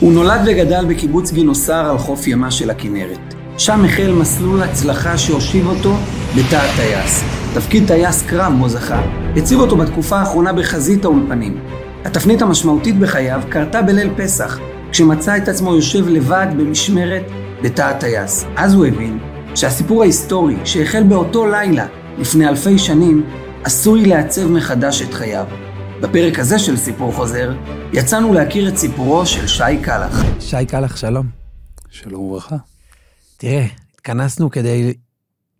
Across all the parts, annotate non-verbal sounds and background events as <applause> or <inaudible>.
הוא נולד וגדל בקיבוץ גינוסר על חוף ימה של הכנרת. שם החל מסלול הצלחה שהושיב אותו בתא הטייס. תפקיד טייס קרב בו זכה, הציב אותו בתקופה האחרונה בחזית האולפנים. התפנית המשמעותית בחייו קרתה בליל פסח, כשמצא את עצמו יושב לבד במשמרת בתא הטייס. אז הוא הבין שהסיפור ההיסטורי שהחל באותו לילה לפני אלפי שנים, עשוי לעצב מחדש את חייו. בפרק הזה של סיפור חוזר, יצאנו להכיר את סיפורו של שי קלח. שי קלח, שלום. שלום וברכה. תראה, התכנסנו כדי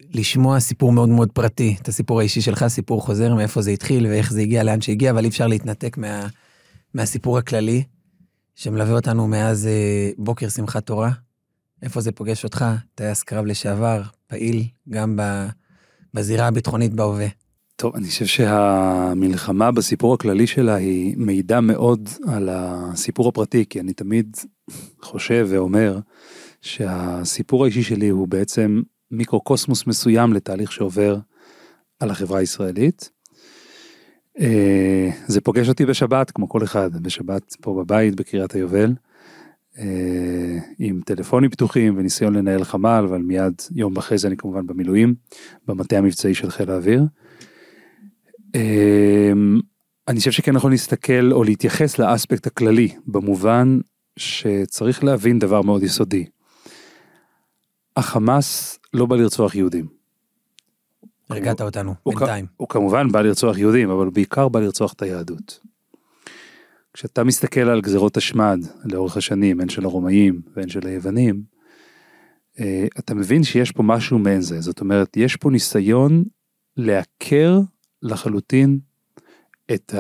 לשמוע סיפור מאוד מאוד פרטי, את הסיפור האישי שלך, סיפור חוזר, מאיפה זה התחיל ואיך זה הגיע לאן שהגיע, אבל אי אפשר להתנתק מה, מהסיפור הכללי, שמלווה אותנו מאז אה, בוקר שמחת תורה. איפה זה פוגש אותך, טייס קרב לשעבר, פעיל גם ב, בזירה הביטחונית בהווה. טוב, אני חושב שהמלחמה בסיפור הכללי שלה היא מידע מאוד על הסיפור הפרטי, כי אני תמיד חושב ואומר שהסיפור האישי שלי הוא בעצם מיקרוקוסמוס מסוים לתהליך שעובר על החברה הישראלית. אה, זה פוגש אותי בשבת, כמו כל אחד, בשבת פה בבית בקריית היובל, אה, עם טלפונים פתוחים וניסיון לנהל חמ"ל, אבל מיד יום אחרי זה אני כמובן במילואים, במטה המבצעי של חיל האוויר. אה, אני חושב שכן נכון להסתכל או להתייחס לאספקט הכללי, במובן שצריך להבין דבר מאוד יסודי. החמאס לא בא לרצוח יהודים. הרגעת אותנו, הוא, בינתיים. הוא, הוא כמובן בא לרצוח יהודים, אבל בעיקר בא לרצוח את היהדות. כשאתה מסתכל על גזרות השמד לאורך השנים, הן של הרומאים והן של היוונים, אה, אתה מבין שיש פה משהו מעין זה. זאת אומרת, יש פה ניסיון לעקר לחלוטין את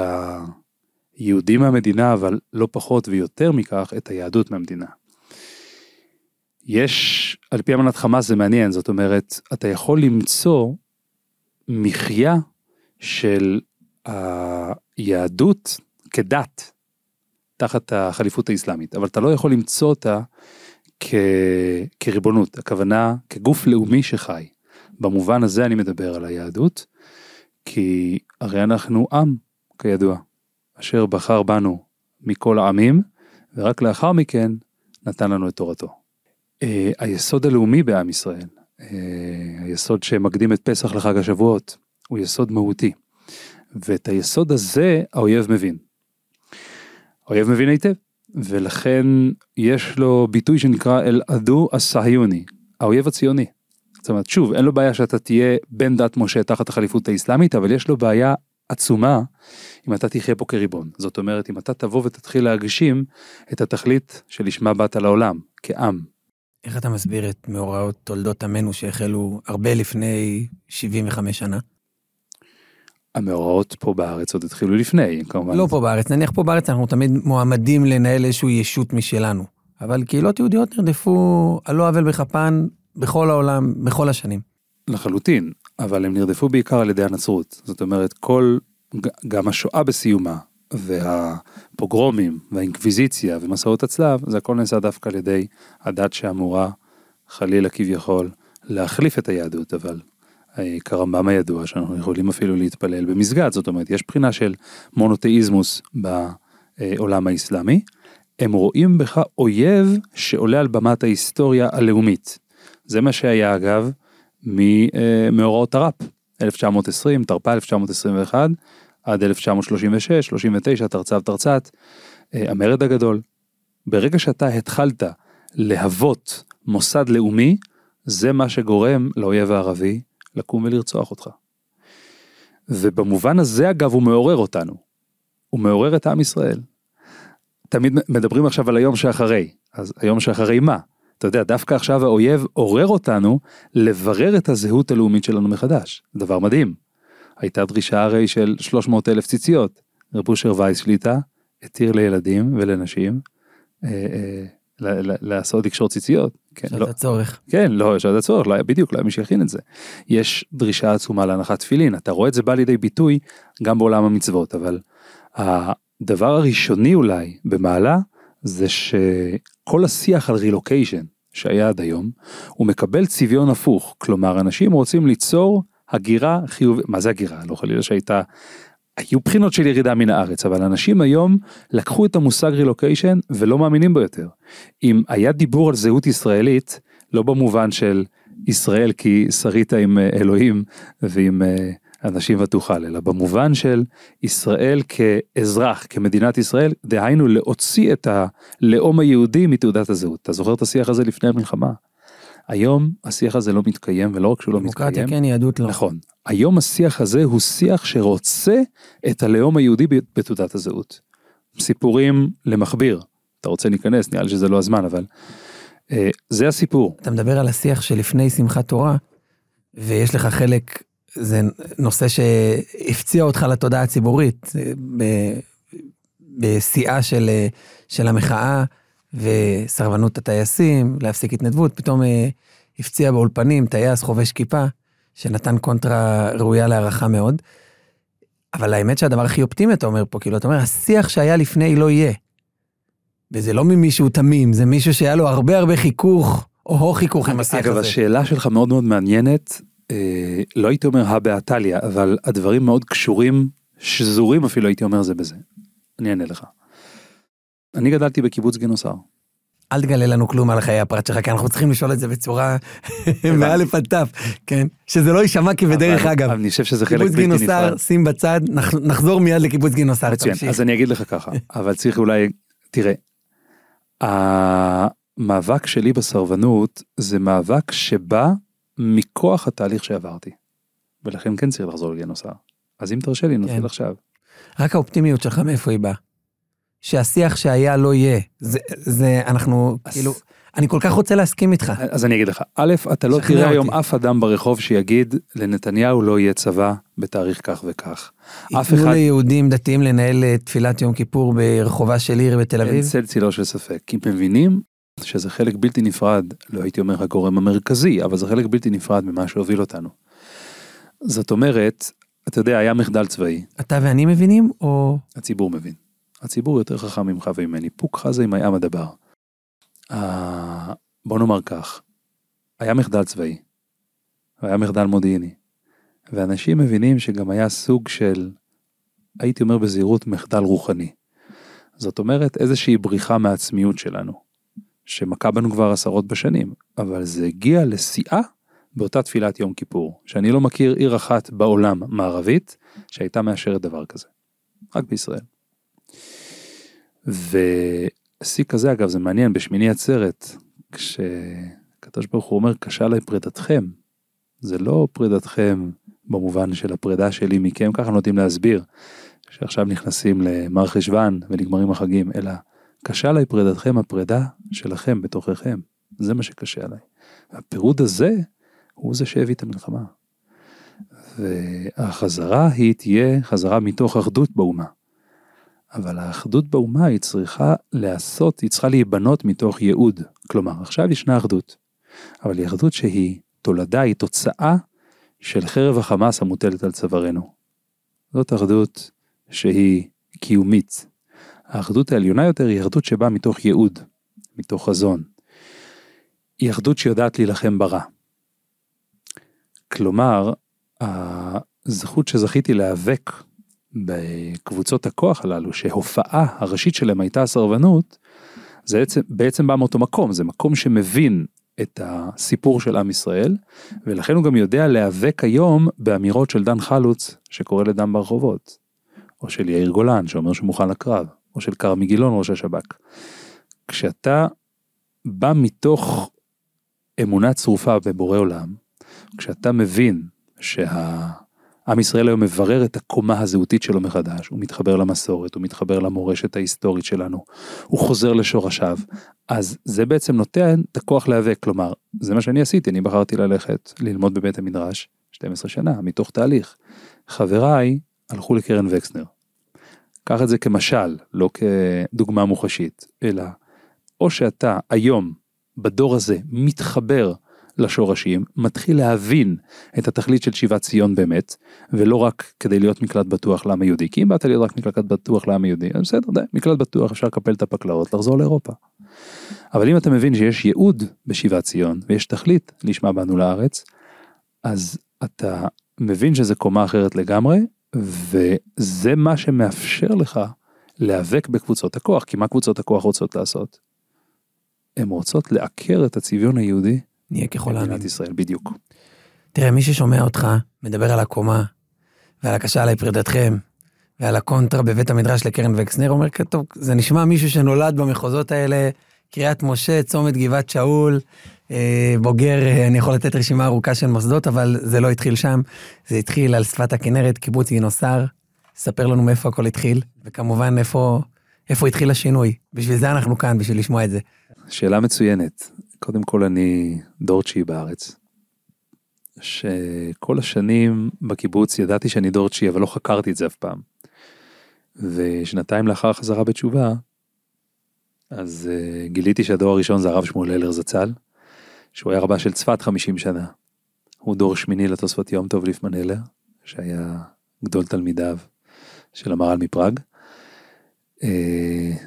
היהודים מהמדינה, אבל לא פחות ויותר מכך, את היהדות מהמדינה. יש, על פי אמנת חמאס זה מעניין, זאת אומרת, אתה יכול למצוא מחיה של היהדות כדת תחת החליפות האסלאמית, אבל אתה לא יכול למצוא אותה כ... כריבונות, הכוונה כגוף לאומי שחי. במובן הזה אני מדבר על היהדות, כי הרי אנחנו עם, כידוע, אשר בחר בנו מכל העמים, ורק לאחר מכן נתן לנו את תורתו. אה, היסוד הלאומי בעם ישראל, אה, היסוד שמקדים את פסח לחג השבועות, הוא יסוד מהותי. ואת היסוד הזה האויב מבין. האויב מבין היטב, ולכן יש לו ביטוי שנקרא אל-עדו הסהיוני, האויב הציוני. זאת אומרת, שוב, אין לו בעיה שאתה תהיה בן דת משה תחת החליפות האסלאמית, אבל יש לו בעיה עצומה אם אתה תחיה פה כריבון. זאת אומרת, אם אתה תבוא ותתחיל להגשים את התכלית שלשמה באת לעולם, כעם. איך אתה מסביר את מאורעות תולדות עמנו שהחלו הרבה לפני 75 שנה? המאורעות פה בארץ עוד התחילו לפני, כמובן. לא פה בארץ, נניח פה בארץ אנחנו תמיד מועמדים לנהל איזושהי ישות משלנו. אבל קהילות יהודיות נרדפו על לא עוול בכפן בכל העולם, בכל השנים. לחלוטין, אבל הם נרדפו בעיקר על ידי הנצרות. זאת אומרת, כל, גם השואה בסיומה, והפוגרומים, והאינקוויזיציה, ומסעות הצלב, זה הכל נעשה דווקא על ידי הדת שאמורה, חלילה כביכול, להחליף את היהדות, אבל כרמב"ם הידוע שאנחנו יכולים אפילו להתפלל במסגד, זאת אומרת יש בחינה של מונותאיזמוס בעולם האסלאמי, הם רואים בך אויב שעולה על במת ההיסטוריה הלאומית. זה מה שהיה אגב ממאורעות תר"פ, 1920, תרפ"א 1921, עד 1936, 39, תרצ"ב תרצ"ת, המרד הגדול. ברגע שאתה התחלת להוות מוסד לאומי, זה מה שגורם לאויב הערבי לקום ולרצוח אותך. ובמובן הזה אגב הוא מעורר אותנו. הוא מעורר את עם ישראל. תמיד מדברים עכשיו על היום שאחרי, אז היום שאחרי מה? אתה יודע, דווקא עכשיו האויב עורר אותנו לברר את הזהות הלאומית שלנו מחדש. דבר מדהים. הייתה דרישה הרי של 300 אלף ציציות. רב אושר וייס שליטה התיר לילדים ולנשים אה, אה, לעשות לקשור ציציות. כן, שעת לא, הצורך. כן, לא, שעת הצורך, לא, בדיוק, לא היה מי שיכין את זה. יש דרישה עצומה להנחת תפילין, אתה רואה את זה בא לידי ביטוי גם בעולם המצוות, אבל הדבר הראשוני אולי במעלה זה שכל השיח על רילוקיישן שהיה עד היום, הוא מקבל צביון הפוך, כלומר אנשים רוצים ליצור הגירה חיובית, מה זה הגירה? לא חלילה שהייתה היו בחינות של ירידה מן הארץ, אבל אנשים היום לקחו את המושג רילוקיישן ולא מאמינים בו יותר. אם היה דיבור על זהות ישראלית, לא במובן של ישראל כי שרית עם אה, אלוהים ועם אה, אנשים ותוכל, אלא במובן של ישראל כאזרח, כמדינת ישראל, דהיינו להוציא את הלאום היהודי מתעודת הזהות. אתה זוכר את השיח הזה לפני המלחמה? היום השיח הזה לא מתקיים, ולא רק שהוא לא מתקיים. דמוקרטיה כן, יהדות לא. נכון. היום השיח הזה הוא שיח שרוצה את הלאום היהודי בתעודת הזהות. סיפורים למכביר. אתה רוצה להיכנס, נראה לי שזה לא הזמן, אבל אה, זה הסיפור. אתה מדבר על השיח שלפני שמחת תורה, ויש לך חלק, זה נושא שהפציע אותך לתודעה הציבורית, אה, בשיאה של, אה, של המחאה וסרבנות הטייסים, להפסיק התנדבות, פתאום הפציע באולפנים טייס חובש כיפה, שנתן קונטרה ראויה להערכה מאוד. אבל האמת שהדבר הכי אופטימי אתה אומר פה, כאילו, אתה אומר, השיח שהיה לפני לא יהיה. וזה לא ממישהו תמים, זה מישהו שהיה לו הרבה הרבה חיכוך, או חיכוך עם השיח אגב, הזה. אגב, השאלה שלך מאוד מאוד מעניינת, אה, לא הייתי אומר הא בהא אבל הדברים מאוד קשורים, שזורים אפילו הייתי אומר זה בזה. אני אענה לך. אני גדלתי בקיבוץ גינוסר. אל תגלה לנו כלום על חיי הפרט שלך, כי אנחנו צריכים לשאול את זה בצורה מאלף עד תף, כן? שזה לא יישמע כבדרך אגב. אני חושב שזה חלק בלתי נפרד. קיבוץ גינוסר, שים בצד, נחזור מיד לקיבוץ גינוסר. מצוין, אז אני אגיד לך ככה, <laughs> אבל צריך אולי, תראה, המאבק שלי בסרבנות זה מאבק שבא מכוח התהליך שעברתי. ולכן כן צריך לחזור לגינוסר. אז אם תרשה לי, נתחיל כן. עכשיו. רק האופטימיות שלך מאיפה היא באה? שהשיח שהיה לא יהיה. זה, זה, אנחנו, אז... כאילו, אני כל כך רוצה להסכים איתך. אז אני אגיד לך, א', אתה לא תראה היום אף אדם ברחוב שיגיד לנתניהו לא יהיה צבא בתאריך כך וכך. אף אחד... ייתנו ליהודים דתיים לנהל אה, תפילת יום כיפור ברחובה של עיר בתל אביב? אין צל צילו של ספק. כי מבינים שזה חלק בלתי נפרד, לא הייתי אומר הגורם המרכזי, אבל זה חלק בלתי נפרד ממה שהוביל אותנו. זאת אומרת, אתה יודע, היה מחדל צבאי. אתה ואני מבינים, או... הציבור מבין. הציבור יותר חכם ממך וממני, פוק חזה עם הים הדבר. Uh, בוא נאמר כך, היה מחדל צבאי, והיה מחדל מודיעיני, ואנשים מבינים שגם היה סוג של, הייתי אומר בזהירות, מחדל רוחני. זאת אומרת איזושהי בריחה מהעצמיות שלנו, שמכה בנו כבר עשרות בשנים, אבל זה הגיע לשיאה באותה תפילת יום כיפור, שאני לא מכיר עיר אחת בעולם מערבית שהייתה מאשרת דבר כזה, רק בישראל. ושיא כזה אגב זה מעניין בשמיני עצרת כשקדוש ברוך הוא אומר קשה עליי פרידתכם זה לא פרידתכם במובן של הפרידה שלי מכם ככה נוטים להסביר שעכשיו נכנסים למר חשוון ונגמרים החגים אלא קשה עליי פרידתכם הפרידה שלכם בתוככם זה מה שקשה עליי. הפירוד הזה הוא זה שהביא את המלחמה. והחזרה היא תהיה חזרה מתוך אחדות באומה. אבל האחדות באומה היא צריכה להיעשות, היא צריכה להיבנות מתוך ייעוד. כלומר, עכשיו ישנה אחדות, אבל היא אחדות שהיא תולדה, היא תוצאה של חרב החמאס המוטלת על צווארנו. זאת אחדות שהיא קיומית. האחדות העליונה יותר היא אחדות שבאה מתוך ייעוד, מתוך חזון. היא אחדות שיודעת להילחם ברע. כלומר, הזכות שזכיתי להיאבק בקבוצות הכוח הללו שהופעה הראשית שלהם הייתה הסרבנות, זה בעצם, בעצם בא מאותו מקום, זה מקום שמבין את הסיפור של עם ישראל, ולכן הוא גם יודע להיאבק היום באמירות של דן חלוץ שקורא לדם ברחובות, או של יאיר גולן שאומר שהוא מוכן לקרב, או של כרמי גילון ראש השב"כ. כשאתה בא מתוך אמונה צרופה בבורא עולם, כשאתה מבין שה... עם ישראל היום מברר את הקומה הזהותית שלו מחדש, הוא מתחבר למסורת, הוא מתחבר למורשת ההיסטורית שלנו, הוא חוזר לשורשיו, אז זה בעצם נותן את הכוח להיאבק, כלומר, זה מה שאני עשיתי, אני בחרתי ללכת ללמוד בבית המדרש 12 שנה, מתוך תהליך. חבריי הלכו לקרן וקסנר. קח את זה כמשל, לא כדוגמה מוחשית, אלא או שאתה היום, בדור הזה, מתחבר לשורשים, מתחיל להבין את התכלית של שיבת ציון באמת, ולא רק כדי להיות מקלט בטוח לעם היהודי, כי אם באת להיות רק מקלט בטוח לעם היהודי, אז בסדר, די, מקלט בטוח אפשר לקפל את הפקלאות, לחזור לאירופה. אבל אם אתה מבין שיש ייעוד בשיבת ציון, ויש תכלית לשמה באנו לארץ, אז אתה מבין שזה קומה אחרת לגמרי, וזה מה שמאפשר לך להיאבק בקבוצות הכוח, כי מה קבוצות הכוח רוצות לעשות? הן רוצות לעקר את הצביון היהודי נהיה ככל העמים. במדינת ישראל, בדיוק. תראה, מי ששומע אותך מדבר על הקומה, ועל הקשה עליי פרידתכם, ועל הקונטרה בבית המדרש לקרן וקסנר, אומר, טוב, זה נשמע מישהו שנולד במחוזות האלה, קריית משה, צומת גבעת שאול, בוגר, אה, אני יכול לתת רשימה ארוכה של מוסדות, אבל זה לא התחיל שם, זה התחיל על שפת הכנרת, קיבוץ גינוסר. ספר לנו מאיפה הכל התחיל, וכמובן איפה, איפה התחיל השינוי. בשביל זה אנחנו כאן, בשביל לשמוע את זה. שאלה מצוינת. קודם כל אני דור תשיעי בארץ. שכל השנים בקיבוץ ידעתי שאני דור תשיעי אבל לא חקרתי את זה אף פעם. ושנתיים לאחר החזרה בתשובה אז uh, גיליתי שהדור הראשון זה הרב שמואל אלר זצ"ל שהוא היה רבה של צפת 50 שנה. הוא דור שמיני לתוספות יום טוב ליפמן אלר שהיה גדול תלמידיו של המהר"ל מפראג. Uh,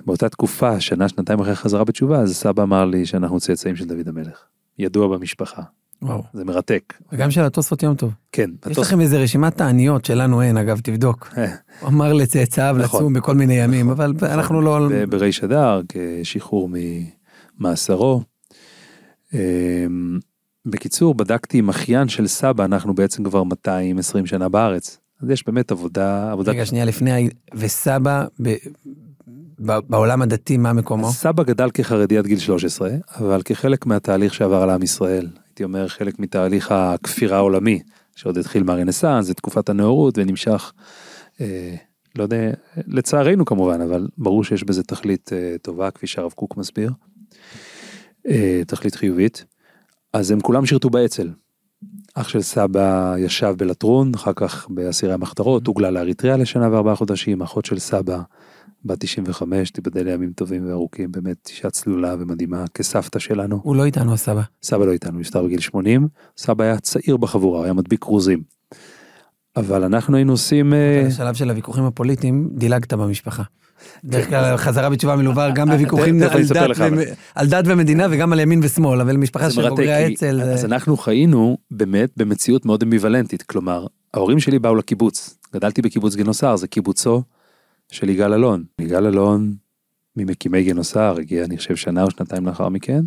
באותה תקופה שנה שנתיים אחרי החזרה בתשובה אז סבא אמר לי שאנחנו צאצאים של דוד המלך. ידוע במשפחה וואו. זה מרתק. וגם של התוספות יום טוב. כן. יש לכם איזה רשימת תעניות שלנו אין, אגב, תבדוק. אה, הוא אמר לצאצאיו נכון. לצום בכל מיני ימים, אבל אנחנו לא... בריש אדר כשחרור ממאסרו. אמ, בקיצור בדקתי עם אחיין של סבא אנחנו בעצם כבר 220 שנה בארץ אז יש באמת עבודה עבודה רגע, שנייה, לפני... וסבא, ב- ב- בעולם הדתי, מה מקומו? סבא גדל כחרדי עד גיל 13 אבל כחלק מהתהליך שעבר על עם ישראל הייתי אומר חלק מתהליך הכפירה העולמי שעוד התחיל מהרנסאנס זה תקופת הנאורות ונמשך אה, לא יודע לצערנו כמובן אבל ברור שיש בזה תכלית אה, טובה כפי שהרב קוק מסביר. אה, תכלית חיובית. אז הם כולם שירתו באצ"ל. אח של סבא ישב בלטרון אחר כך באסירי המחתרות הוגלה לאריתריאה לשנה וארבעה חודשים אחות של סבא בת 95 תיבדל לימים טובים וארוכים באמת אישה צלולה ומדהימה כסבתא שלנו. הוא לא איתנו, הסבא. סבא לא איתנו, נפטר בגיל 80, סבא היה צעיר בחבורה, היה מדביק כרוזים. אבל אנחנו היינו עושים... אה, בשלב של הוויכוחים הפוליטיים, דילגת במשפחה. בדרך כלל חזרה בתשובה מלווה גם בוויכוחים על דת ומדינה וגם על ימין ושמאל, אבל משפחה של בוגרי האצ"ל, אז אנחנו חיינו באמת במציאות מאוד אמביוולנטית, כלומר, ההורים שלי באו לקיבוץ, גדלתי בקיבוץ גינוסר, זה קיבוצו של יגאל אלון. יגאל אלון ממקימי גינוסר, הגיע אני חושב שנה או שנתיים לאחר מכן,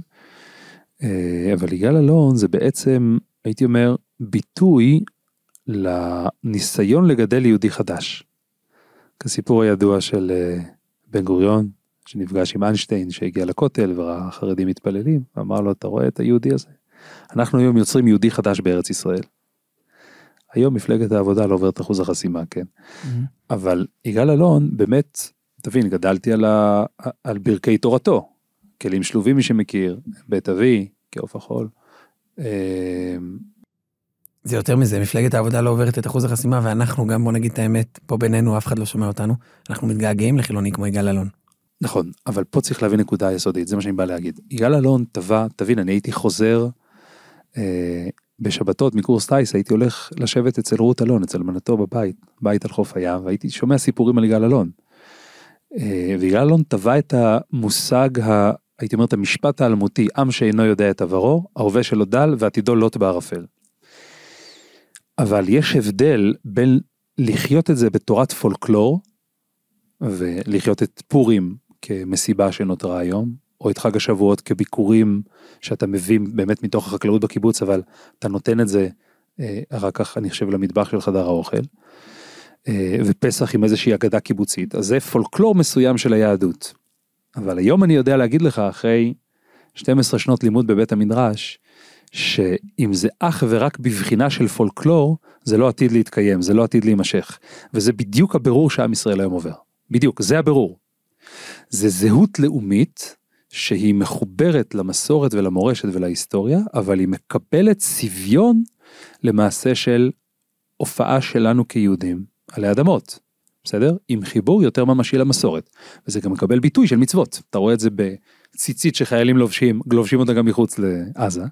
אה, אבל יגאל אלון זה בעצם, הייתי אומר, ביטוי לניסיון לגדל יהודי חדש. כסיפור הידוע של אה, בן גוריון, שנפגש עם איינשטיין שהגיע לכותל וראה חרדים מתפללים, ואמר לו, אתה רואה את היהודי הזה? אנחנו היום יוצרים יהודי חדש בארץ ישראל. היום מפלגת העבודה לא עוברת אחוז החסימה, כן? מהמם. אבל יגאל אלון באמת, תבין, גדלתי על, ה, על ברכי תורתו, כלים שלובים מי שמכיר, בית אבי, כעוף החול. זה יותר מזה, מפלגת העבודה לא עוברת את אחוז החסימה, ואנחנו גם, בוא נגיד את האמת, פה בינינו, אף אחד לא שומע אותנו, אנחנו מתגעגעים לחילוני כמו יגאל אלון. נכון, אבל פה צריך להבין נקודה יסודית, זה מה שאני בא להגיד. יגאל אלון טבע, תבין, אני הייתי חוזר אה, בשבתות מקורס טיס, הייתי הולך לשבת אצל רות אלון, אצל אלמנתו בבית, בית על חוף הים, והייתי שומע סיפורים על יגאל אלון. אה, ויגאל אלון טבע את המושג, ה, הייתי אומר את המשפט האלמותי, עם שאינו יודע את עברו, ההווה שלו דל ועתידו לוט בערפל. אבל יש הבדל בין לחיות את זה בתורת פולקלור, ולחיות את פורים כמסיבה שנותרה היום, או את חג השבועות כביקורים שאתה מביא באמת מתוך החקלאות בקיבוץ, אבל אתה נותן את זה אה, אחר כך, אני חושב, למטבח של חדר האוכל, אה, ופסח עם איזושהי אגדה קיבוצית, אז זה פולקלור מסוים של היהדות. אבל היום אני יודע להגיד לך, אחרי 12 שנות לימוד בבית המדרש, שאם זה אך ורק בבחינה של פולקלור, זה לא עתיד להתקיים, זה לא עתיד להימשך. וזה בדיוק הבירור שעם ישראל היום עובר. בדיוק, זה הבירור. זה זהות לאומית שהיא מחוברת למסורת ולמורשת ולהיסטוריה, אבל היא מקבלת צביון למעשה של הופעה שלנו כיהודים עלי אדמות. בסדר? עם חיבור יותר ממשי למסורת. וזה גם מקבל ביטוי של מצוות. אתה רואה את זה בציצית שחיילים לובשים, לובשים אותה גם מחוץ לעזה.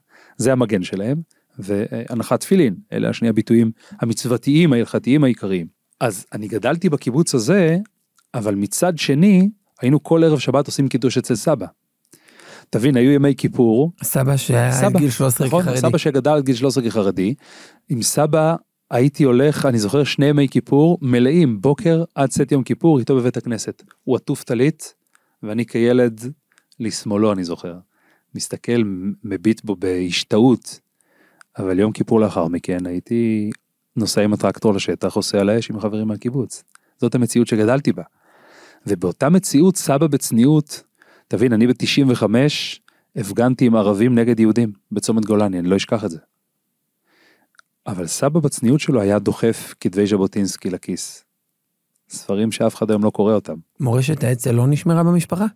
זה המגן שלהם. והנחת תפילין, אלה השני הביטויים המצוותיים ההלכתיים העיקריים. אז אני גדלתי בקיבוץ הזה, אבל מצד שני, היינו כל ערב שבת עושים קידוש אצל סבא. תבין, היו ימי כיפור, סבא שהיה סבא, גיל 13 נכון, כחרדי. סבא שגדל עד גיל 13 כחרדי, עם סבא הייתי הולך, אני זוכר שני ימי כיפור מלאים, בוקר עד צאת יום כיפור איתו בבית הכנסת. הוא עטוף טלית, ואני כילד, לשמאלו אני זוכר, מסתכל, מביט בו בהשתאות. אבל יום כיפור לאחר מכן הייתי נוסע עם הטרקטור לשטח, עושה על האש עם החברים מהקיבוץ. זאת המציאות שגדלתי בה. ובאותה מציאות סבא בצניעות, תבין, אני ב-95 הפגנתי עם ערבים נגד יהודים בצומת גולני, אני לא אשכח את זה. אבל סבא בצניעות שלו היה דוחף כתבי ז'בוטינסקי לכיס. ספרים שאף אחד היום לא קורא אותם. מורשת האצ"ל לא נשמרה במשפחה?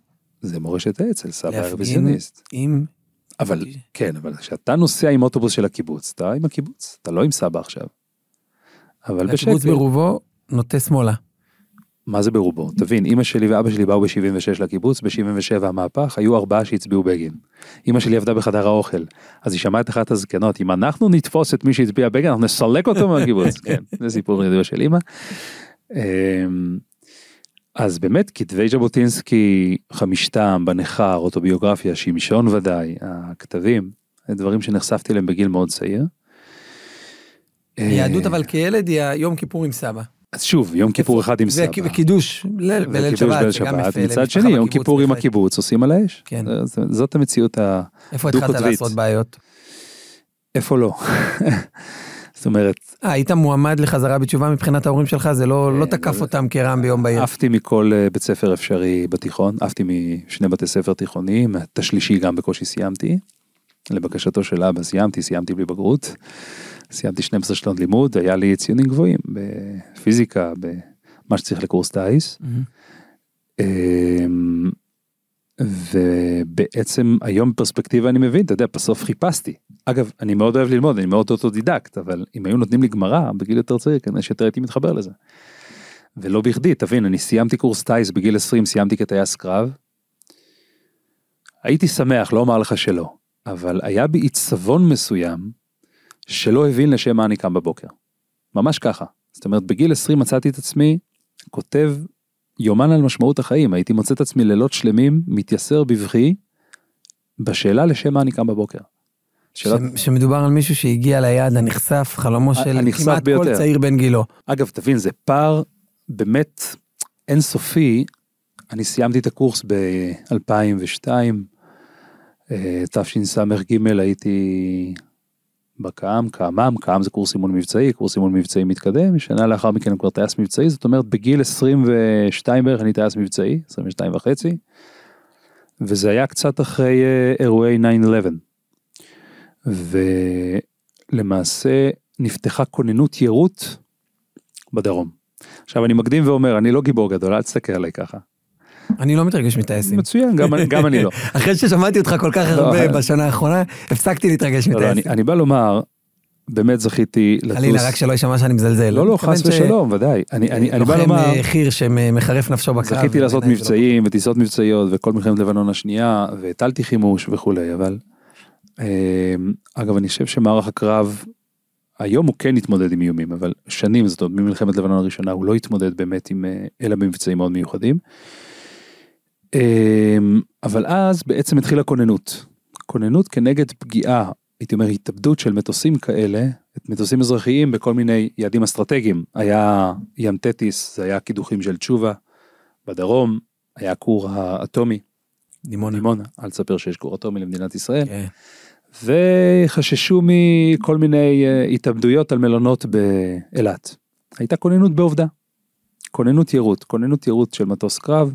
זה מורשת האצ"ל, סבא היה להפגין רוויזיוניסט. עם... אבל כן, אבל כשאתה נוסע עם אוטובוס של הקיבוץ, אתה עם הקיבוץ, אתה לא עם סבא עכשיו. אבל הקיבוץ בשקט, ברובו נוטה שמאלה. מה זה ברובו? תבין, אמא שלי ואבא שלי באו ב-76 לקיבוץ, ב-77 המהפך, היו ארבעה שהצביעו בגין. אמא שלי עבדה בחדר האוכל, אז היא שמעה את אחת הזקנות, אם אנחנו נתפוס את מי שהצביע בגין, אנחנו נסלק אותו מהקיבוץ. <laughs> כן, זה סיפור ידוע של אמא. אז באמת כתבי ז'בוטינסקי, חמישתם, בניכר, אוטוביוגרפיה, שמשון ודאי, הכתבים, דברים שנחשפתי אליהם בגיל מאוד צעיר. יהדות אה, אבל כילד היא היום כיפור עם סבא. אז שוב, יום כיפור אחד עם סבא. וקידוש, ליל- בליל שבת. מצד שני, יום כיפור עם. הקיבוץ עושים על האש. כן. זה- זאת המציאות ה... איפה התחלת. לעשות בעיות? איפה לא? <laughs> זאת אומרת, אה, היית מועמד לחזרה בתשובה מבחינת ההורים שלך? זה לא לא תקף אותם כרעם ביום בהיר. עפתי מכל אה, בית ספר אפשרי בתיכון, עפתי משני בתי ספר תיכוניים, את השלישי גם בקושי סיימתי. לבקשתו של אבא סיימתי, סיימתי בלי בגרות. סיימתי 12 שנות לימוד, היה לי ציונים גבוהים בפיזיקה, במה שצריך לקורס טיס. מהמם. ובעצם היום בפרספקטיבה אני מבין, אתה יודע, בסוף חיפשתי. אגב, אני מאוד אוהב ללמוד, אני מאוד אוטודידקט, אבל אם היו נותנים לי גמרא בגיל יותר צעיר, כנראה שיותר הייתי מתחבר לזה. ולא בכדי, תבין, אני סיימתי קורס טיס בגיל 20, סיימתי כטייס קרב. הייתי שמח, לא אומר לך שלא, אבל היה בי עיצבון מסוים שלא הבין לשם מה אני קם בבוקר. ממש ככה. זאת אומרת, בגיל 20 מצאתי את עצמי כותב יומן על משמעות החיים, הייתי מוצא את עצמי לילות שלמים, מתייסר בבכי, בשאלה לשם מה אני קם בבוקר. שאלת, ש- שמדובר על מישהו שהגיע ליעד הנכסף, חלומו של הנכסף כמעט כל ביותר. צעיר בן גילו. אגב, תבין, זה פער באמת אינסופי. אני סיימתי את הקורס ב-2002, תשס"ג הייתי בקא"ם, קא"מם, קא"ם זה קורס אימון מבצעי, קורס אימון מבצעי מתקדם, שנה לאחר מכן אני כבר טייס מבצעי, זאת אומרת בגיל 22 בערך אני טייס מבצעי, 22 וחצי, וזה היה קצת אחרי אה, אירועי 9-11. ולמעשה נפתחה כוננות יירוט בדרום. עכשיו אני מקדים ואומר, אני לא גיבור גדול, אל תסתכל עליי ככה. אני לא מתרגש מטייסים. מצוין, גם, גם אני לא. <laughs> אחרי ששמעתי אותך כל כך לא, הרבה אה. בשנה האחרונה, הפסקתי להתרגש לא, לא, אני, מטייסים. אני בא לומר, באמת זכיתי לטוס. חלילה, רק שלא יישמע שאני מזלזל. לא, לא, חס ושלום, ודאי. אני, אני, אני בא לוחם לומר, אה, חי"ר שמחרף נפשו בקרב. זכיתי לעשות לא מבצעים וטיסות מבצעיות וכל מלחמת לבנון השנייה, והטלתי חימוש וכולי, אבל אה, אגב, אני חושב שמערך הקרב, היום הוא כן התמודד עם איומים, אבל שנים, זאת אומרת, ממלחמת לבנון הראשונה, הוא לא התמודד באמת עם, אה, אלא במבצעים מאוד מיוחדים. אה, אבל אז בעצם התחילה כוננות. כוננות כנגד פגיעה, הייתי אומר התאבדות של מטוסים כאלה, מטוסים אזרחיים בכל מיני יעדים אסטרטגיים. היה ים תטיס, זה היה קידוחים של תשובה, בדרום היה כור האטומי, דימונה. דימונה, אל תספר שיש כור אטומי למדינת ישראל, כן. וחששו מכל מיני אה, התאבדויות על מלונות באילת. הייתה כוננות בעובדה. כוננות יירוט, כוננות יירוט של מטוס קרב,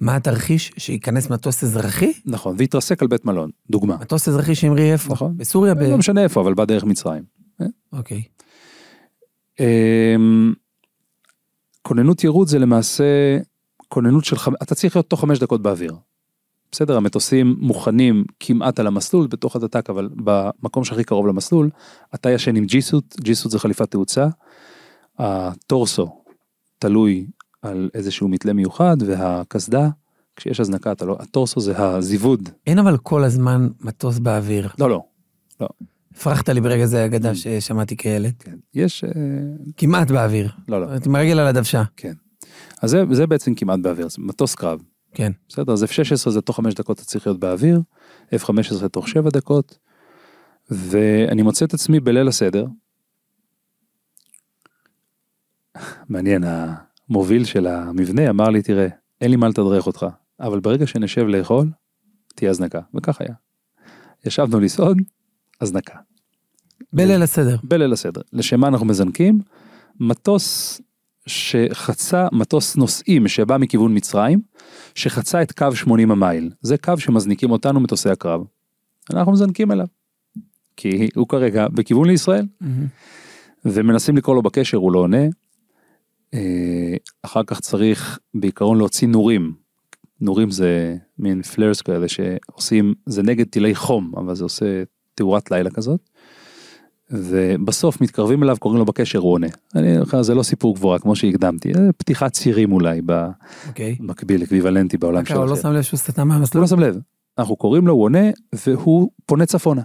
מה התרחיש? שייכנס מטוס אזרחי? נכון, והתרסק על בית מלון, דוגמה. מטוס אזרחי שהמריא איפה? נכון. בסוריה? ב- לא משנה איפה, אבל בא דרך מצרים. אוקיי. אמ, כוננות יירוט זה למעשה כוננות של חמש, אתה צריך להיות תוך חמש דקות באוויר. בסדר, המטוסים מוכנים כמעט על המסלול בתוך הדתק, אבל במקום שהכי קרוב למסלול, אתה ישן עם ג'יסוט, ג'יסוט זה חליפת תאוצה, הטורסו תלוי על איזשהו מתלה מיוחד, והקסדה, כשיש הזנקה, אתה לא, הטורסו זה הזיווד. אין אבל כל הזמן מטוס באוויר. לא, לא, הפרחת לי ברגע זה אגדה ששמעתי כילד. כן, יש, אה, כמעט באוויר. לא, לא, עם הרגל על הדוושה. אז זה, זה בעצם כמעט באוויר, זה מטוס קרב. כן. בסדר, אז F-16 זה תוך 5 דקות אתה צריך להיות באוויר, F-15 תוך 7 דקות, ואני מוצא את עצמי בליל הסדר, <laughs> מעניין, המוביל של המבנה אמר לי, תראה, אין לי מה לתדרך אותך, אבל ברגע שנשב לאכול, תהיה הזנקה, וכך היה. ישבנו לסעוד, הזנקה. בליל הסדר. בליל הסדר. לשם מה אנחנו מזנקים? מטוס שחצה, מטוס נוסעים שבא מכיוון מצרים, שחצה את קו 80 המייל. זה קו שמזניקים אותנו מטוסי הקרב. אנחנו מזנקים אליו. כי הוא כרגע בכיוון לישראל, מהמם. ומנסים לקרוא לו בקשר, הוא לא עונה. אה, אחר כך צריך בעיקרון להוציא נורים. נורים זה מין פלרס כאלה שעושים, זה נגד טילי חום, אבל זה עושה תאורת לילה כזאת. ובסוף מתקרבים אליו, קוראים לו בקשר, הוא עונה. אני אומר זה לא סיפור גבוהה כמו שהקדמתי, זה פתיחת צירים אולי אוקיי. במקביל, אקוויוולנטי בעולם ככה, הוא לא שלכם. שם לב שהוא סטה הוא מהמסלול. לא שם לב. אנחנו קוראים לו, הוא עונה, והוא פונה צפונה.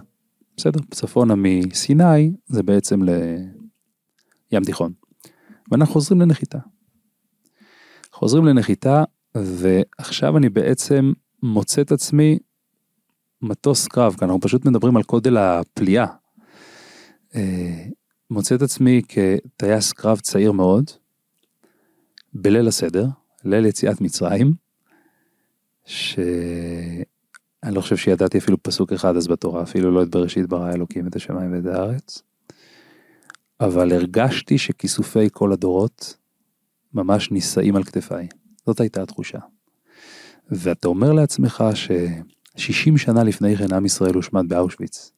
בסדר? צפונה מסיני, זה בעצם לים תיכון. ואנחנו חוזרים לנחיתה. חוזרים לנחיתה, ועכשיו אני בעצם מוצא את עצמי מטוס קרב, כאן אנחנו פשוט מדברים על גודל הפליאה. אה, מוצא את עצמי כטייס קרב צעיר מאוד, בליל הסדר, ליל יציאת מצרים, שאני לא חושב שידעתי אפילו פסוק אחד אז בתורה, אפילו לא את בראשית ברא אלוקים את השמיים ואת הארץ. אבל הרגשתי שכיסופי כל הדורות ממש נישאים על כתפיי. זאת הייתה התחושה. ואתה אומר לעצמך ש-60 שנה לפני כן עם ישראל הושמד באושוויץ.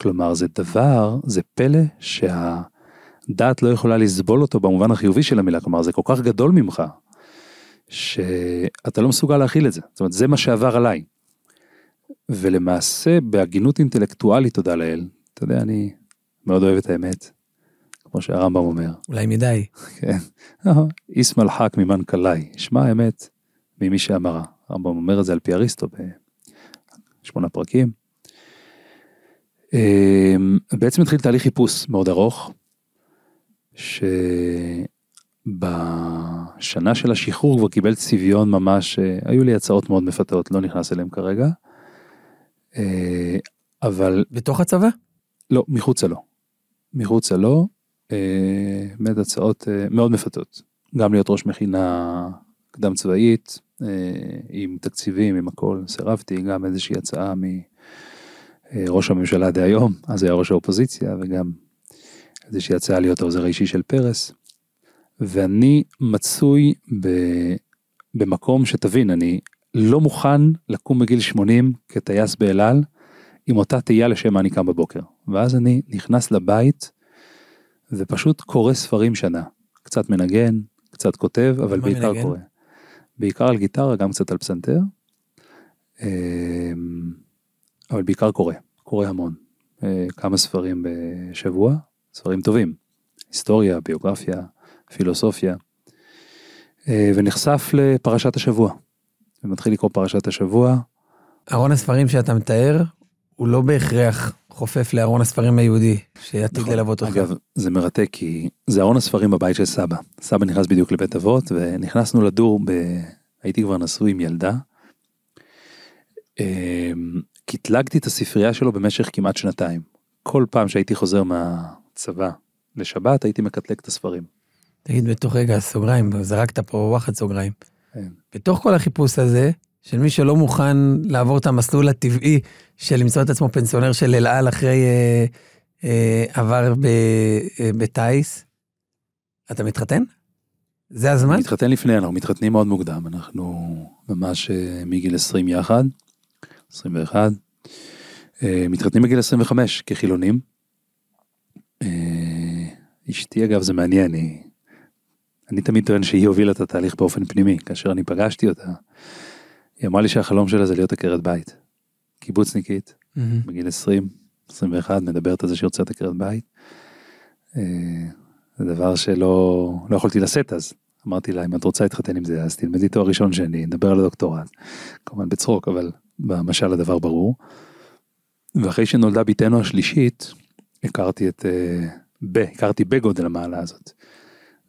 כלומר זה דבר, זה פלא שהדעת לא יכולה לסבול אותו במובן החיובי של המילה, כלומר זה כל כך גדול ממך, שאתה לא מסוגל להכיל את זה. זאת אומרת, זה מה שעבר עליי. ולמעשה, בהגינות אינטלקטואלית, תודה לאל, אתה יודע, אני מאוד אוהב את האמת, כמו שהרמב"ם אומר, אולי מדי. כן, איסמל חק ממן קלעי, שמע האמת ממי שאמרה. הרמב"ם אומר את זה על פי אריסטו בשמונה פרקים. אמ, בעצם התחיל תהליך חיפוש מאוד ארוך, שבשנה של השחרור כבר קיבל צביון ממש, אה, היו לי הצעות מאוד מפתות, לא נכנס אליהם כרגע. אה, אבל בתוך הצבא? לא, מחוצה לו. מחוצה לו, באמת הצעות אה, מאוד מפתות. גם להיות ראש מכינה קדם צבאית, אה, עם תקציבים, עם הכל, סירבתי, גם איזושהי הצעה מראש הממשלה דהיום, אז היה ראש האופוזיציה, וגם איזושהי הצעה להיות העוזר האישי של פרס. ואני מצוי ב, במקום שתבין, אני לא מוכן לקום בגיל 80 כטייס באל על, עם אותה תהייה לשם מה אני קם בבוקר. ואז אני נכנס לבית ופשוט קורא ספרים שנה. קצת מנגן, קצת כותב, אבל בעיקר מנגן? קורא. בעיקר על גיטרה, גם קצת על פסנתר. אמ, אבל בעיקר קורא, קורא המון. אה, כמה ספרים בשבוע, ספרים טובים. היסטוריה, ביוגרפיה, פילוסופיה. אה, ונחשף לפרשת השבוע. ומתחיל לקרוא פרשת השבוע, ארון הספרים שאתה מתאר, הוא לא בהכרח חופף לארון הספרים היהודי, שעתיד נכון. ללוות אותך. אגב, זה מרתק כי זה ארון הספרים בבית של סבא. סבא נכנס בדיוק לבית אבות ונכנסנו לדור, ב... הייתי כבר נשוי עם ילדה. אמ, קטלגתי את הספרייה שלו במשך כמעט שנתיים. כל פעם שהייתי חוזר מהצבא לשבת הייתי מקטלג את הספרים. תגיד בתוך רגע, סוגריים, זרקת פה וואחד סוגריים. כן. בתוך כל החיפוש הזה, של מי שלא מוכן לעבור את המסלול הטבעי של למצוא את עצמו פנסיונר של אל על אחרי אה, אה, עבר אה, בטיס, אתה מתחתן? זה הזמן? מתחתן לפני, אנחנו מתחתנים מאוד מוקדם, אנחנו ממש אה, מגיל 20 יחד, 21, אה, מתחתנים בגיל 25 כחילונים. אשתי אגב זה מעניין, היא, אני תמיד טוען שהיא הובילה את התהליך באופן פנימי, כאשר אני פגשתי אותה, היא אמרה לי שהחלום שלה זה להיות עקרת בית, קיבוצניקית, מהמם. בגיל 20, 21, מדברת על זה שהיא רוצה להיות עקרת בית. אה, זה דבר שלא לא יכולתי לשאת אז. אמרתי לה, אם את רוצה להתחתן עם זה, אז תלמדי תואר ראשון שני, נדבר על הדוקטורט. כמובן בצחוק, אבל במשל הדבר ברור. ואחרי שנולדה בתנו השלישית, הכרתי את, אה, ב, הכרתי בגודל המעלה הזאת.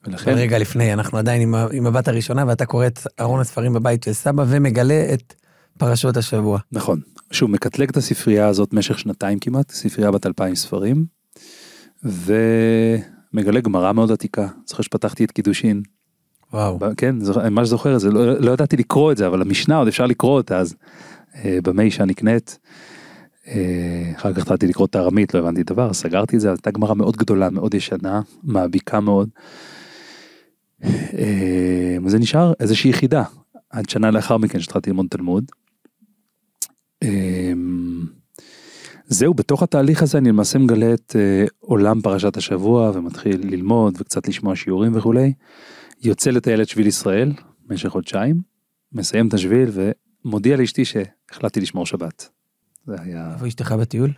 ולכן, רגע לפני, אנחנו עדיין עם, עם הבת הראשונה, ואתה קורא את ארון הספרים בבית של סבא ומגלה את פרשות השבוע. נכון, שוב, מקטלג את הספרייה הזאת במשך שנתיים כמעט, ספרייה בת אלפיים ספרים, מגלה גמרא מאוד עתיקה, זוכר שפתחתי את קידושין, וואו. כן, זוכ- אני ממש זוכר את זה, לא, לא ידעתי לקרוא את זה, אבל המשנה עוד אפשר לקרוא אותה אז, אה, במי אישה נקנית. אה, אחר כך התחלתי לקרוא את הארמית, לא הבנתי דבר, סגרתי את זה, הייתה גמרא מאוד גדולה, מאוד ישנה, מעמיקה מאוד. אה, וזה נשאר איזושהי יחידה, עד שנה לאחר מכן שהתחלתי ללמוד תלמוד. אה, זהו, בתוך התהליך הזה אני למעשה מגלה את אה, עולם פרשת השבוע ומתחיל ללמוד וקצת לשמוע שיעורים וכולי. יוצא לטייל את שביל ישראל במשך חודשיים, מסיים את השביל ומודיע לאשתי שהחלטתי לשמור שבת. זה היה... איפה אשתך בטיול?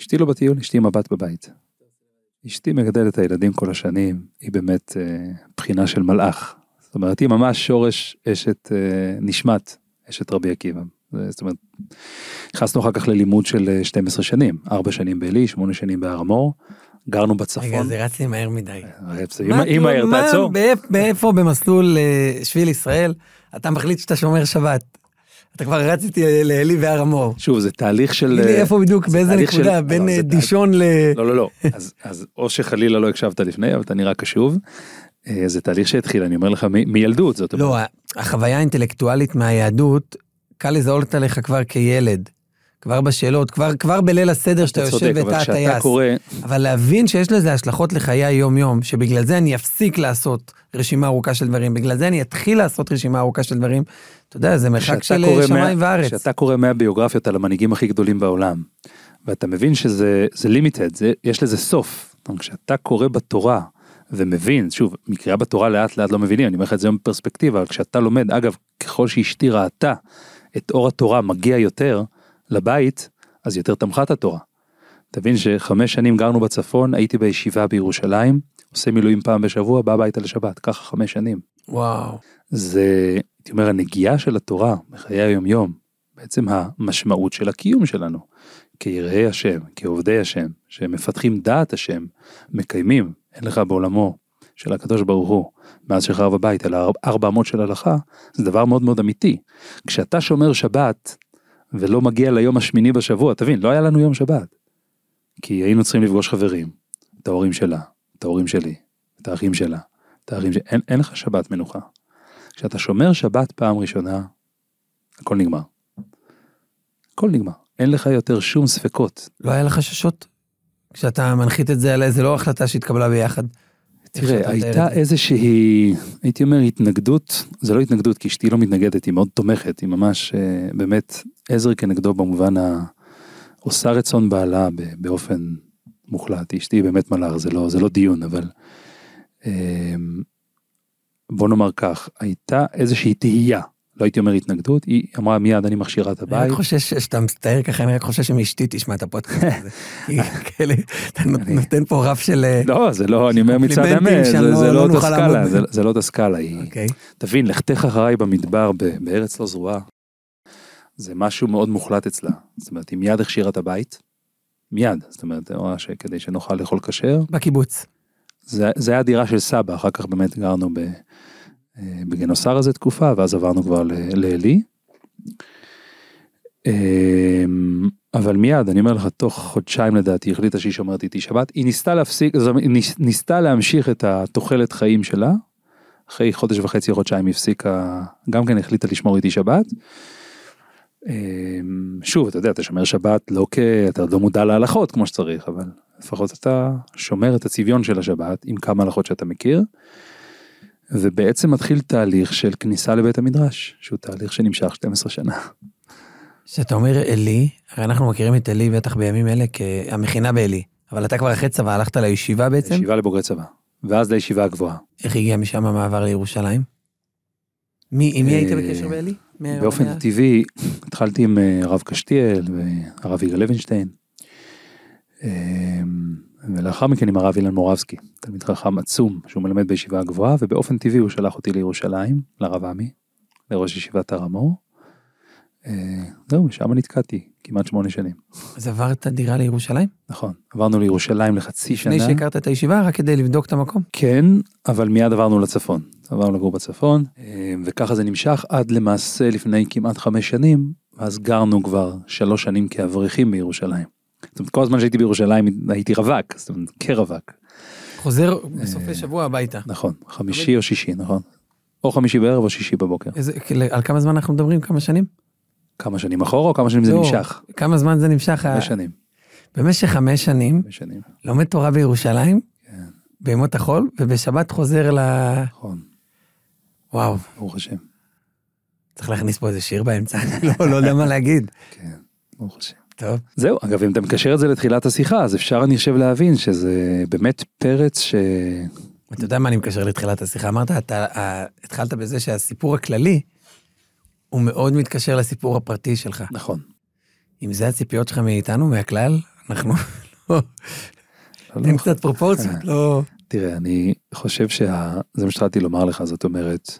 אשתי לא בטיול, אשתי עם הבת בבית. אשתי מגדלת את הילדים כל השנים, היא באמת אה, בחינה של מלאך. זאת אומרת, היא ממש שורש אשת אה, נשמת, אשת רבי עקיבא. זאת אומרת, נכנסנו אחר כך ללימוד של אה, 12 שנים, 4 שנים בעלי, 8 שנים בהר המור, גרנו בצפון. רגע, זה רץ לי מהר מדי. אה, אם-? מהר מה- תעצור. מאיפה במסלול אה, שביל ישראל אתה מחליט שאתה שומר שבת? אתה כבר רץ איתי לעלי והר המור. שוב, זה תהליך של... תגיד לי איפה בדיוק, זה באיזה של- נקודה, לא, בין אה, תהליך- דישון ל... לא, לא, לא. אז, אז או שחלילה לא הקשבת לפני, אבל אתה נראה קשוב. אה, זה תהליך שהתחיל, אני אומר לך, מ- מילדות, זאת אומרת. לא, החוויה האינטלקטואלית מהיהדות, קל לזהות עליך כבר כילד. כבר בשאלות, כבר, כבר בליל הסדר שאתה אתה יושב כשאתה הטייס. קורא, אבל להבין שיש לזה השלכות לחיי היום-יום, שבגלל זה אני אפסיק לעשות רשימה ארוכה של דברים, בגלל זה אני אתחיל לעשות רשימה ארוכה של דברים, אתה יודע, זה מרחק של אה, שמיים מה- וארץ. כשאתה קורא 100 ביוגרפיות על המנהיגים הכי גדולים בעולם, ואתה מבין שזה זה לימיטד, יש לזה סוף. כשאתה קורא בתורה ומבין, שוב, מקריאה בתורה לאט לאט לא מבינים, אני אומר לך את זה היום בפרספקטיבה, אבל כשאתה לומד, אגב, ככל שאשתי ראתה את אור התורה מגיע יותר לבית, אז יותר תמכה את התורה. תבין שחמש שנים גרנו בצפון, הייתי בישיבה בירושלים, עושה מילואים פעם בשבוע, בא הביתה לשבת, ככה חמש שנים. וואו. זה, הייתי אומר, הנגיעה של התורה בחיי היומיום, בעצם המשמעות של הקיום שלנו, כיראי השם, כעובדי השם, שמפתחים דעת השם, מקיימים, אין לך בעולמו של הקדוש ברוך הוא, מאז שחרב הבית, ארבע אמות של הלכה, זה דבר מאוד מאוד אמיתי. כשאתה שומר שבת, ולא מגיע ליום השמיני בשבוע, תבין, לא היה לנו יום שבת. כי היינו צריכים לפגוש חברים, את ההורים שלה, את ההורים שלי, את האחים שלה, את האחים שלי, אין, אין לך שבת מנוחה. כשאתה שומר שבת פעם ראשונה, הכל נגמר. הכל נגמר. אין לך יותר שום ספקות. לא היה לך חששות? כשאתה מנחית את זה עליי, זה לא החלטה שהתקבלה ביחד. תראה, הייתה. איזושהי, הייתי אומר, התנגדות, זה לא התנגדות, כי אשתי לא מתנגדת, היא מאוד תומכת, היא ממש אה, באמת עזר כנגדו במובן ה... עושה רצון בעלה באופן מוחלט. אשתי באמת מלאך, זה לא, זה לא דיון, אבל אה, בוא נאמר כך, הייתה איזושהי תהייה, לא הייתי אומר התנגדות, היא אמרה מיד אני מכשירה את אני רק הבית. חושש שאתה מצטער ככה, אני רק חושש שמאשתי תשמע את הפודקאסט הזה. <laughs> כאלה, אתה נותן פה רף של... אה, לא, זה לא, אני אומר מצד שאני זה, לא- זה לא אותה נוכל לעמוד סקאלה, בהם. זה, לא אותה סקאלה, אוקיי. תבין, לכתך אחריי במדבר בארץ לא זרועה, זה משהו מאוד מוחלט אצלה. זאת אומרת, היא מיד הכשירה את הבית, מיד, זאת אומרת, שכדי שנוכל לאכול כשר, בקיבוץ. זה היה דירה של סבא, אחר כך באמת גרנו ב, אה, בגנוסר איזה תקופה, ואז עברנו כבר לעלי. אמ, אבל מיד, אני אומר לך, תוך חודשיים לדעתי, החליטה שהיא שומרת איתי שבת. היא ניסתה להפסיק, זאת אומרת, ניסתה להמשיך את התוחלת חיים שלה. אחרי חודש וחצי או חודשיים הפסיקה, גם כן החליטה לשמור איתי שבת. אמ, שוב, אתה יודע, אתה שומר שבת לא כ... אתה לא מודע להלכות כמו שצריך, אבל לפחות אתה שומר את הצביון של השבת עם כמה הלכות שאתה מכיר. ובעצם מתחיל תהליך של כניסה לבית המדרש, שהוא תהליך שנמשך 12 שנה. כשאתה אומר עלי, הרי אנחנו מכירים את עלי בטח בימים אלה כהמכינה בעלי, אבל אתה כבר אחרי צבא הלכת לישיבה בעצם? ישיבה לבוגרי צבא, ואז לישיבה הגבוהה. איך הגיע משם המעבר לירושלים? מי, עם מי היית אה, בקשר בעלי? באופן טבעי התחלתי עם אה, הרב קשתיאל והרב יגאל לוינשטיין. ולאחר מכן עם הרב אילן מורבסקי, תלמיד חכם עצום שהוא מלמד בישיבה הגבוהה ובאופן טבעי הוא שלח אותי לירושלים, לרב עמי, לראש ישיבת הר המור. אה, זהו, שם נתקעתי כמעט שמונה שנים. אז עברת דירה לירושלים? נכון, עברנו לירושלים לחצי שנה. לפני שהכרת את הישיבה, רק כדי לבדוק את המקום? כן, אבל מיד עברנו לצפון. עברנו לגור בצפון, אה, וככה זה נמשך עד למעשה לפני כמעט חמש שנים, ואז גרנו כבר שלוש שנים כאברכים בירושלים. זאת אומרת, כל הזמן שהייתי בירושלים הייתי רווק, זאת אומרת, כרווק. חוזר בסופי שבוע הביתה. נכון, חמישי או שישי, נכון. או חמישי בערב או שישי בבוקר. איזה, על כמה זמן אנחנו מדברים? כמה שנים? כמה שנים אחורה או כמה שנים זה לא, נמשך? כמה זמן זה נמשך? חמש שנים. במשך חמש שנים. לומד תורה בירושלים, כן, בימות החול, ובשבת חוזר ל... נכון, וואו, ברוך השם. צריך להכניס פה איזה שיר באמצע, אני <laughs> לא, לא יודע מה להגיד. כן, ברוך השם. טוב. זהו, אגב, אם אתה מקשר את זה לתחילת השיחה, אז אפשר, אני חושב, להבין שזה באמת פרץ ש... אתה יודע מה אני מקשר לתחילת השיחה? אמרת, אתה אה, התחלת בזה שהסיפור הכללי, הוא מאוד מתקשר לסיפור הפרטי שלך. נכון. אם זה הציפיות שלך מאיתנו, מהכלל, אנחנו... <laughs> לא, לא, תן לא. קצת פרופורציות, לא... תראה, אני חושב שה... זה מה שהתחלתי לומר לך, זאת אומרת,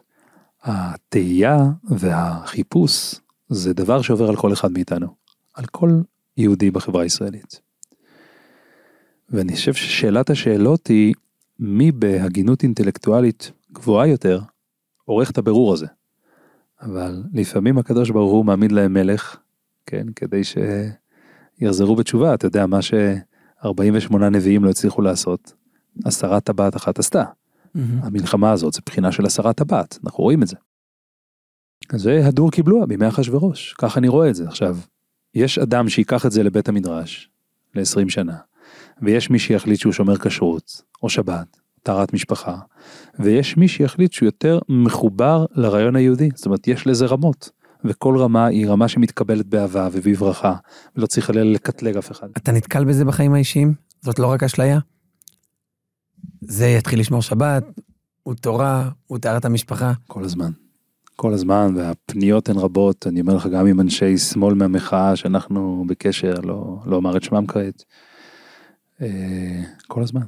התהייה והחיפוש זה דבר שעובר על כל אחד מאיתנו, על כל יהודי בחברה הישראלית. ואני חושב ששאלת השאלות היא, מי בהגינות אינטלקטואלית גבוהה יותר, עורך את הבירור הזה. אבל לפעמים הקדוש ברוך הוא מעמיד להם מלך, כן, כדי שיחזרו בתשובה, אתה יודע, מה ש-48 נביאים לא הצליחו לעשות, הסרת טבעת אחת עשתה. המלחמה הזאת זה בחינה של הסרת טבעת, אנחנו רואים את זה. זה הדור קיבלוה בימי אחשורוש, ככה אני רואה את זה. עכשיו, יש אדם שיקח את זה לבית המדרש ל-20 שנה, ויש מי שיחליט שהוא שומר כשרות, או שבת, טהרת משפחה, ויש מי שיחליט שהוא יותר מחובר לרעיון היהודי, זאת אומרת יש לזה רמות, וכל רמה היא רמה שמתקבלת באהבה ובברכה, ולא צריך עליה לקטלג אף אחד. אתה נתקל בזה בחיים האישיים? זאת לא רק אשליה? זה יתחיל לשמור שבת, הוא תורה, הוא טהרת המשפחה. כל הזמן. כל הזמן, והפניות הן רבות, אני אומר לך גם עם אנשי שמאל מהמחאה שאנחנו בקשר, לא, לא אומר את שמם כעת. אה, כל הזמן.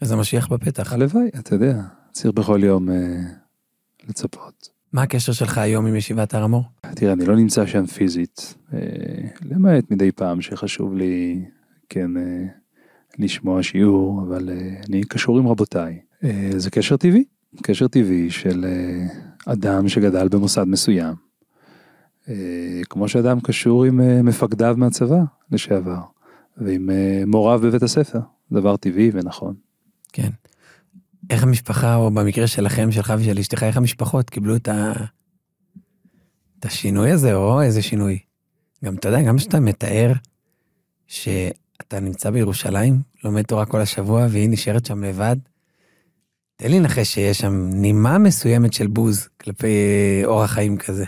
אז המשיח בפתח. הלוואי, אתה יודע, צריך בכל יום אה, לצפות. מה הקשר שלך היום עם ישיבת הר המור? תראה, אני לא נמצא שם פיזית, אה, למעט מדי פעם שחשוב לי, כן, לשמוע שיעור, אבל אני קשור עם רבותיי. זה קשר טבעי, קשר טבעי של אדם שגדל במוסד מסוים, אה, כמו שאדם קשור עם אה, מפקדיו מהצבא לשעבר, ועם אה, מוריו בבית הספר, דבר טבעי ונכון. כן. איך המשפחה, או במקרה שלכם, שלך ושל אשתך, איך המשפחות קיבלו את, ה... את השינוי הזה, או איזה שינוי? גם, אתה יודע, גם כשאתה מתאר שאתה נמצא בירושלים, לומד תורה כל השבוע, והיא נשארת שם לבד, תן לי לנחש שיש שם נימה מסוימת של בוז כלפי אה, אורח חיים כזה.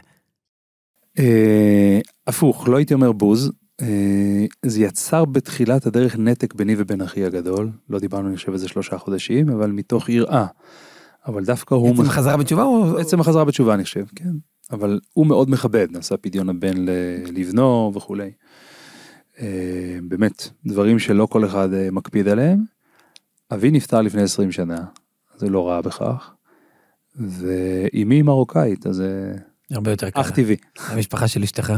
אה, הפוך, לא הייתי אומר בוז, אה, זה יצר בתחילת הדרך נתק ביני ובין אחי הגדול, לא דיברנו אני חושב איזה שלושה חודשים, אבל מתוך יראה. אבל דווקא הוא... עצם חזרה בתשובה או... עצם החזרה בתשובה אני חושב, כן. אבל הוא מאוד מכבד, נעשה פדיון הבן לבנו וכולי. באמת, דברים שלא כל אחד מקפיד עליהם. אבי נפטר לפני 20 שנה, זה לא רע בכך. ואימי מרוקאית, אז זה הרבה יותר קל. אך טבעי. המשפחה של אשתך?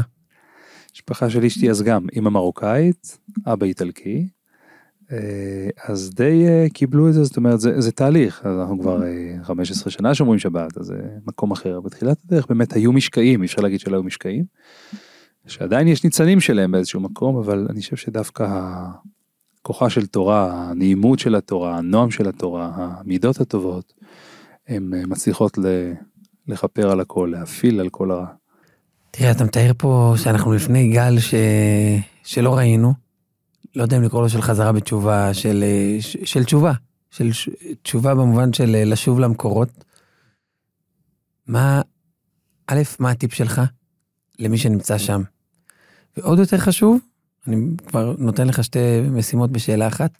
משפחה של אשתי אז גם אימא מרוקאית, אבא איטלקי. אה, אז די אה, קיבלו את זה, זאת אומרת זה, זה תהליך, אז אנחנו כבר אה, 15 שנה שומרים שבת, אז זה מקום אחר. בתחילת הדרך באמת היו משקעים, אי אפשר להגיד שלא היו משקעים. שעדיין יש ניצנים שלהם באיזשהו מקום, אבל אני חושב שדווקא כוחה של תורה, הנעימות של התורה, הנועם של התורה, המידות הטובות, הן אה, מצליחות לכפר על הכל, להפיל על כל הרע. תראה, אתה מתאר פה שאנחנו לפני גל ש... שלא ראינו. לא יודע אם לקרוא לו של חזרה בתשובה, של, אה, של תשובה. של. תשובה במובן של אה, לשוב למקורות. מה, א', מה הטיפ שלך למי שנמצא שם? ועוד יותר חשוב, אני כבר נותן לך שתי משימות בשאלה אחת.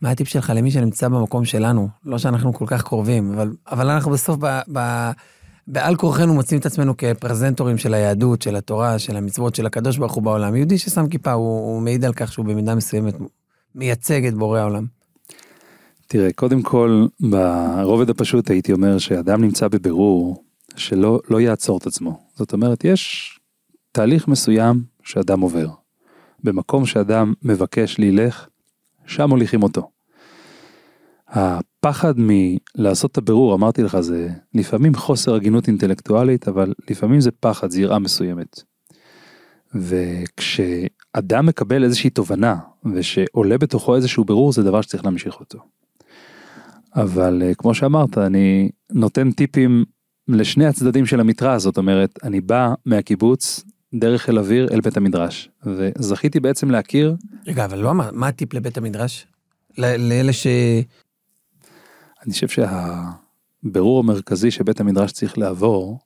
מה הטיפ שלך למי שנמצא במקום שלנו? לא שאנחנו כל כך קרובים, אבל, אבל אנחנו בסוף ב, ב, בעל כורחנו מוצאים את עצמנו כפרזנטורים של היהדות, של התורה, של המצוות, של הקדוש ברוך הוא בעולם. יהודי ששם כיפה, הוא, הוא מעיד על כך שהוא במידה מסוימת מייצג את בורא העולם. תראה, קודם כל, ברובד הפשוט הייתי אומר שאדם נמצא בבירור שלא לא יעצור את עצמו. זאת אומרת, יש תהליך מסוים שאדם עובר. במקום שאדם מבקש לילך, שם מוליכים אותו. הפחד מלעשות את הבירור, אמרתי לך, זה לפעמים חוסר הגינות אינטלקטואלית, אבל לפעמים זה פחד, זה יראה מסוימת. וכשאדם מקבל איזושהי תובנה, ושעולה בתוכו איזשהו בירור, זה דבר שצריך להמשיך אותו. אבל אה, כמו שאמרת, אני נותן טיפים לשני הצדדים של המתרס, זאת אומרת, אני בא מהקיבוץ דרך חיל אוויר אל בית המדרש, וזכיתי בעצם להכיר, רגע, אבל לא אמר, מה הטיפ לבית המדרש? ל- לאלה ש... אני חושב שהבירור המרכזי שבית המדרש צריך לעבור,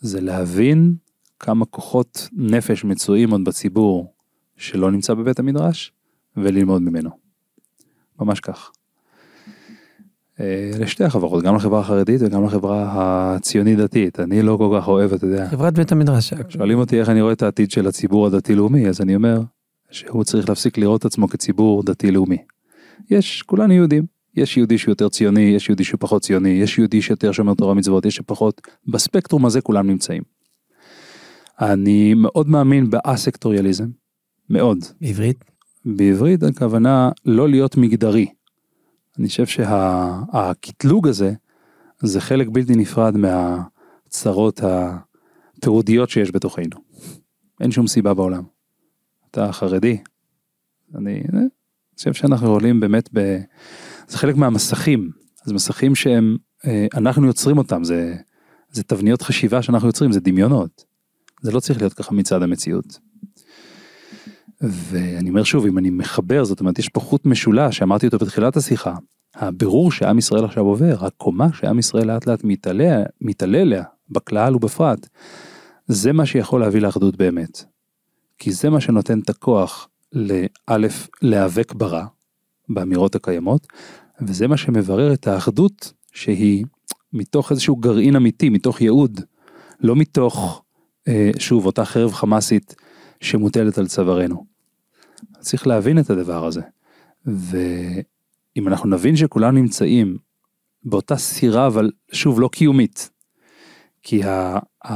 זה להבין כמה כוחות נפש מצויים עוד בציבור שלא נמצא בבית המדרש, וללמוד ממנו. ממש כך. אה, לשתי החברות, גם לחברה החרדית וגם לחברה הציונית דתית. אני לא כל כך אוהב, אתה יודע, חברת בית המדרש. שואלים אותי איך אני רואה את העתיד של הציבור הדתי-לאומי, אז אני אומר שהוא צריך להפסיק לראות את עצמו כציבור דתי-לאומי. יש, כולנו יהודים. יש יהודי שהוא יותר ציוני, יש יהודי שהוא פחות ציוני, יש יהודי שיותר שומר תורה מצוות, יש שפחות. בספקטרום הזה כולם נמצאים. אני מאוד מאמין באסקטוריאליזם, מאוד. בעברית? בעברית הכוונה לא להיות מגדרי. אני חושב שהקטלוג הזה זה חלק בלתי נפרד מהצרות הפירודיות שיש בתוכנו. אין שום סיבה בעולם. אתה חרדי, אני אה, חושב שאנחנו עולים באמת ב... זה חלק מהמסכים, זה מסכים שהם, אה, אנחנו יוצרים אותם, זה, זה תבניות חשיבה שאנחנו יוצרים, זה דמיונות. זה לא צריך להיות ככה מצד המציאות. ואני אומר שוב, אם אני מחבר, זאת אומרת, יש פה חוט משולש, שאמרתי אותו בתחילת השיחה, הבירור שעם ישראל עכשיו עובר, הקומה שעם ישראל לאט לאט מתעלה, מתעלה אליה, בכלל ובפרט, זה מה שיכול להביא לאחדות באמת. כי זה מה שנותן את הכוח לאלף, להיאבק ברע, באמירות הקיימות, וזה מה שמברר את האחדות שהיא מתוך איזשהו גרעין אמיתי, מתוך ייעוד, לא מתוך, אה, שוב, אותה חרב חמאסית שמוטלת על צווארנו. צריך להבין את הדבר הזה. ואם אנחנו נבין שכולנו נמצאים באותה סירה, אבל שוב, לא קיומית, כי ה, ה,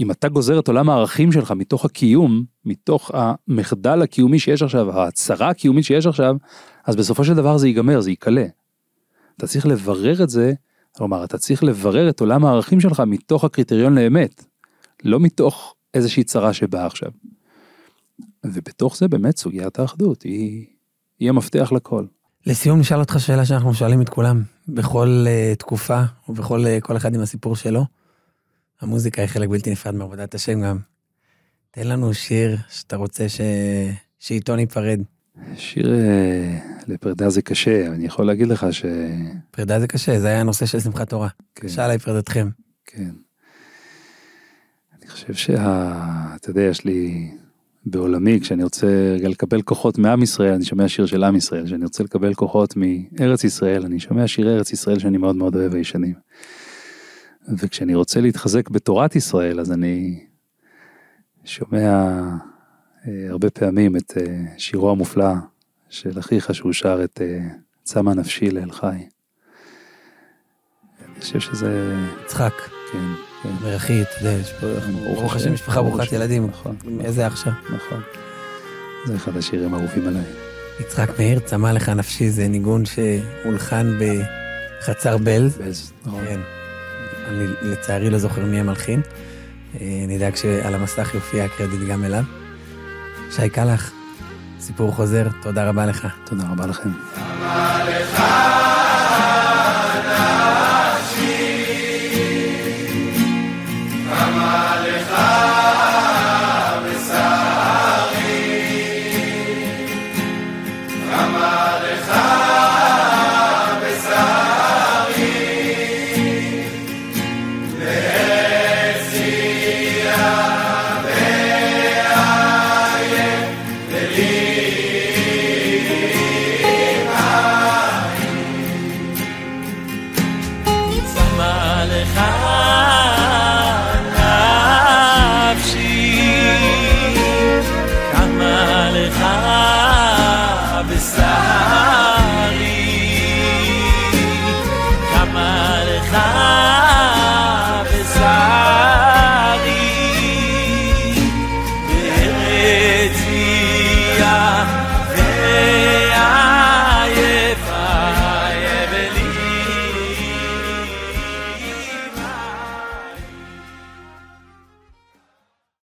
אם אתה גוזר את עולם הערכים שלך מתוך הקיום, מתוך המחדל הקיומי שיש עכשיו, ההצהרה הקיומית שיש עכשיו, אז בסופו של דבר זה ייגמר, זה ייקלה. אתה צריך לברר את זה, כלומר, אתה צריך לברר את עולם הערכים שלך מתוך הקריטריון לאמת, לא מתוך איזושהי צרה שבאה עכשיו. ובתוך זה באמת סוגיית האחדות, היא, היא המפתח לכל. לסיום נשאל אותך שאלה שאנחנו שואלים את כולם, בכל uh, תקופה ובכל uh, כל אחד עם הסיפור שלו. המוזיקה היא חלק בלתי נפרד מעבודת השם גם. תן לנו שיר שאתה רוצה ש... שאיתו ניפרד. שיר אה, לפרידה זה קשה, אני יכול להגיד לך ש... פרידה זה קשה, זה היה הנושא של שמחת תורה. כן. קשה עליי פרידתכם. כן. אני חושב שה... אתה יודע, יש לי בעולמי, כשאני רוצה לקבל כוחות מעם ישראל, אני שומע שיר של עם ישראל, כשאני רוצה לקבל כוחות מארץ ישראל, אני שומע שירי ארץ ישראל שאני מאוד מאוד אוהב הישנים. וכשאני רוצה להתחזק בתורת ישראל, אז אני שומע אה, הרבה פעמים את אה, שירו המופלא של אחיך שהוא שר את אה, צמא נפשי לאל חי. אני חושב שזה, יצחק, כן, אומר אחי, אתה יודע, יש פה, ברוך השם, משפחה ברוכת. ילדים. נכון, איזה אח שם. נכון. זה אחד השירים האהובים עליי. יצחק מאיר, צמא לך נפשי, זה ניגון שהולחן בחצר בלז. בז, נכון. כן. אני לצערי לא זוכר מי המלחין. אה, נדאג שעל המסך יופיע הקרדיט גם אליו. שי קלח, סיפור חוזר, תודה רבה לך. תודה רבה לכם. לך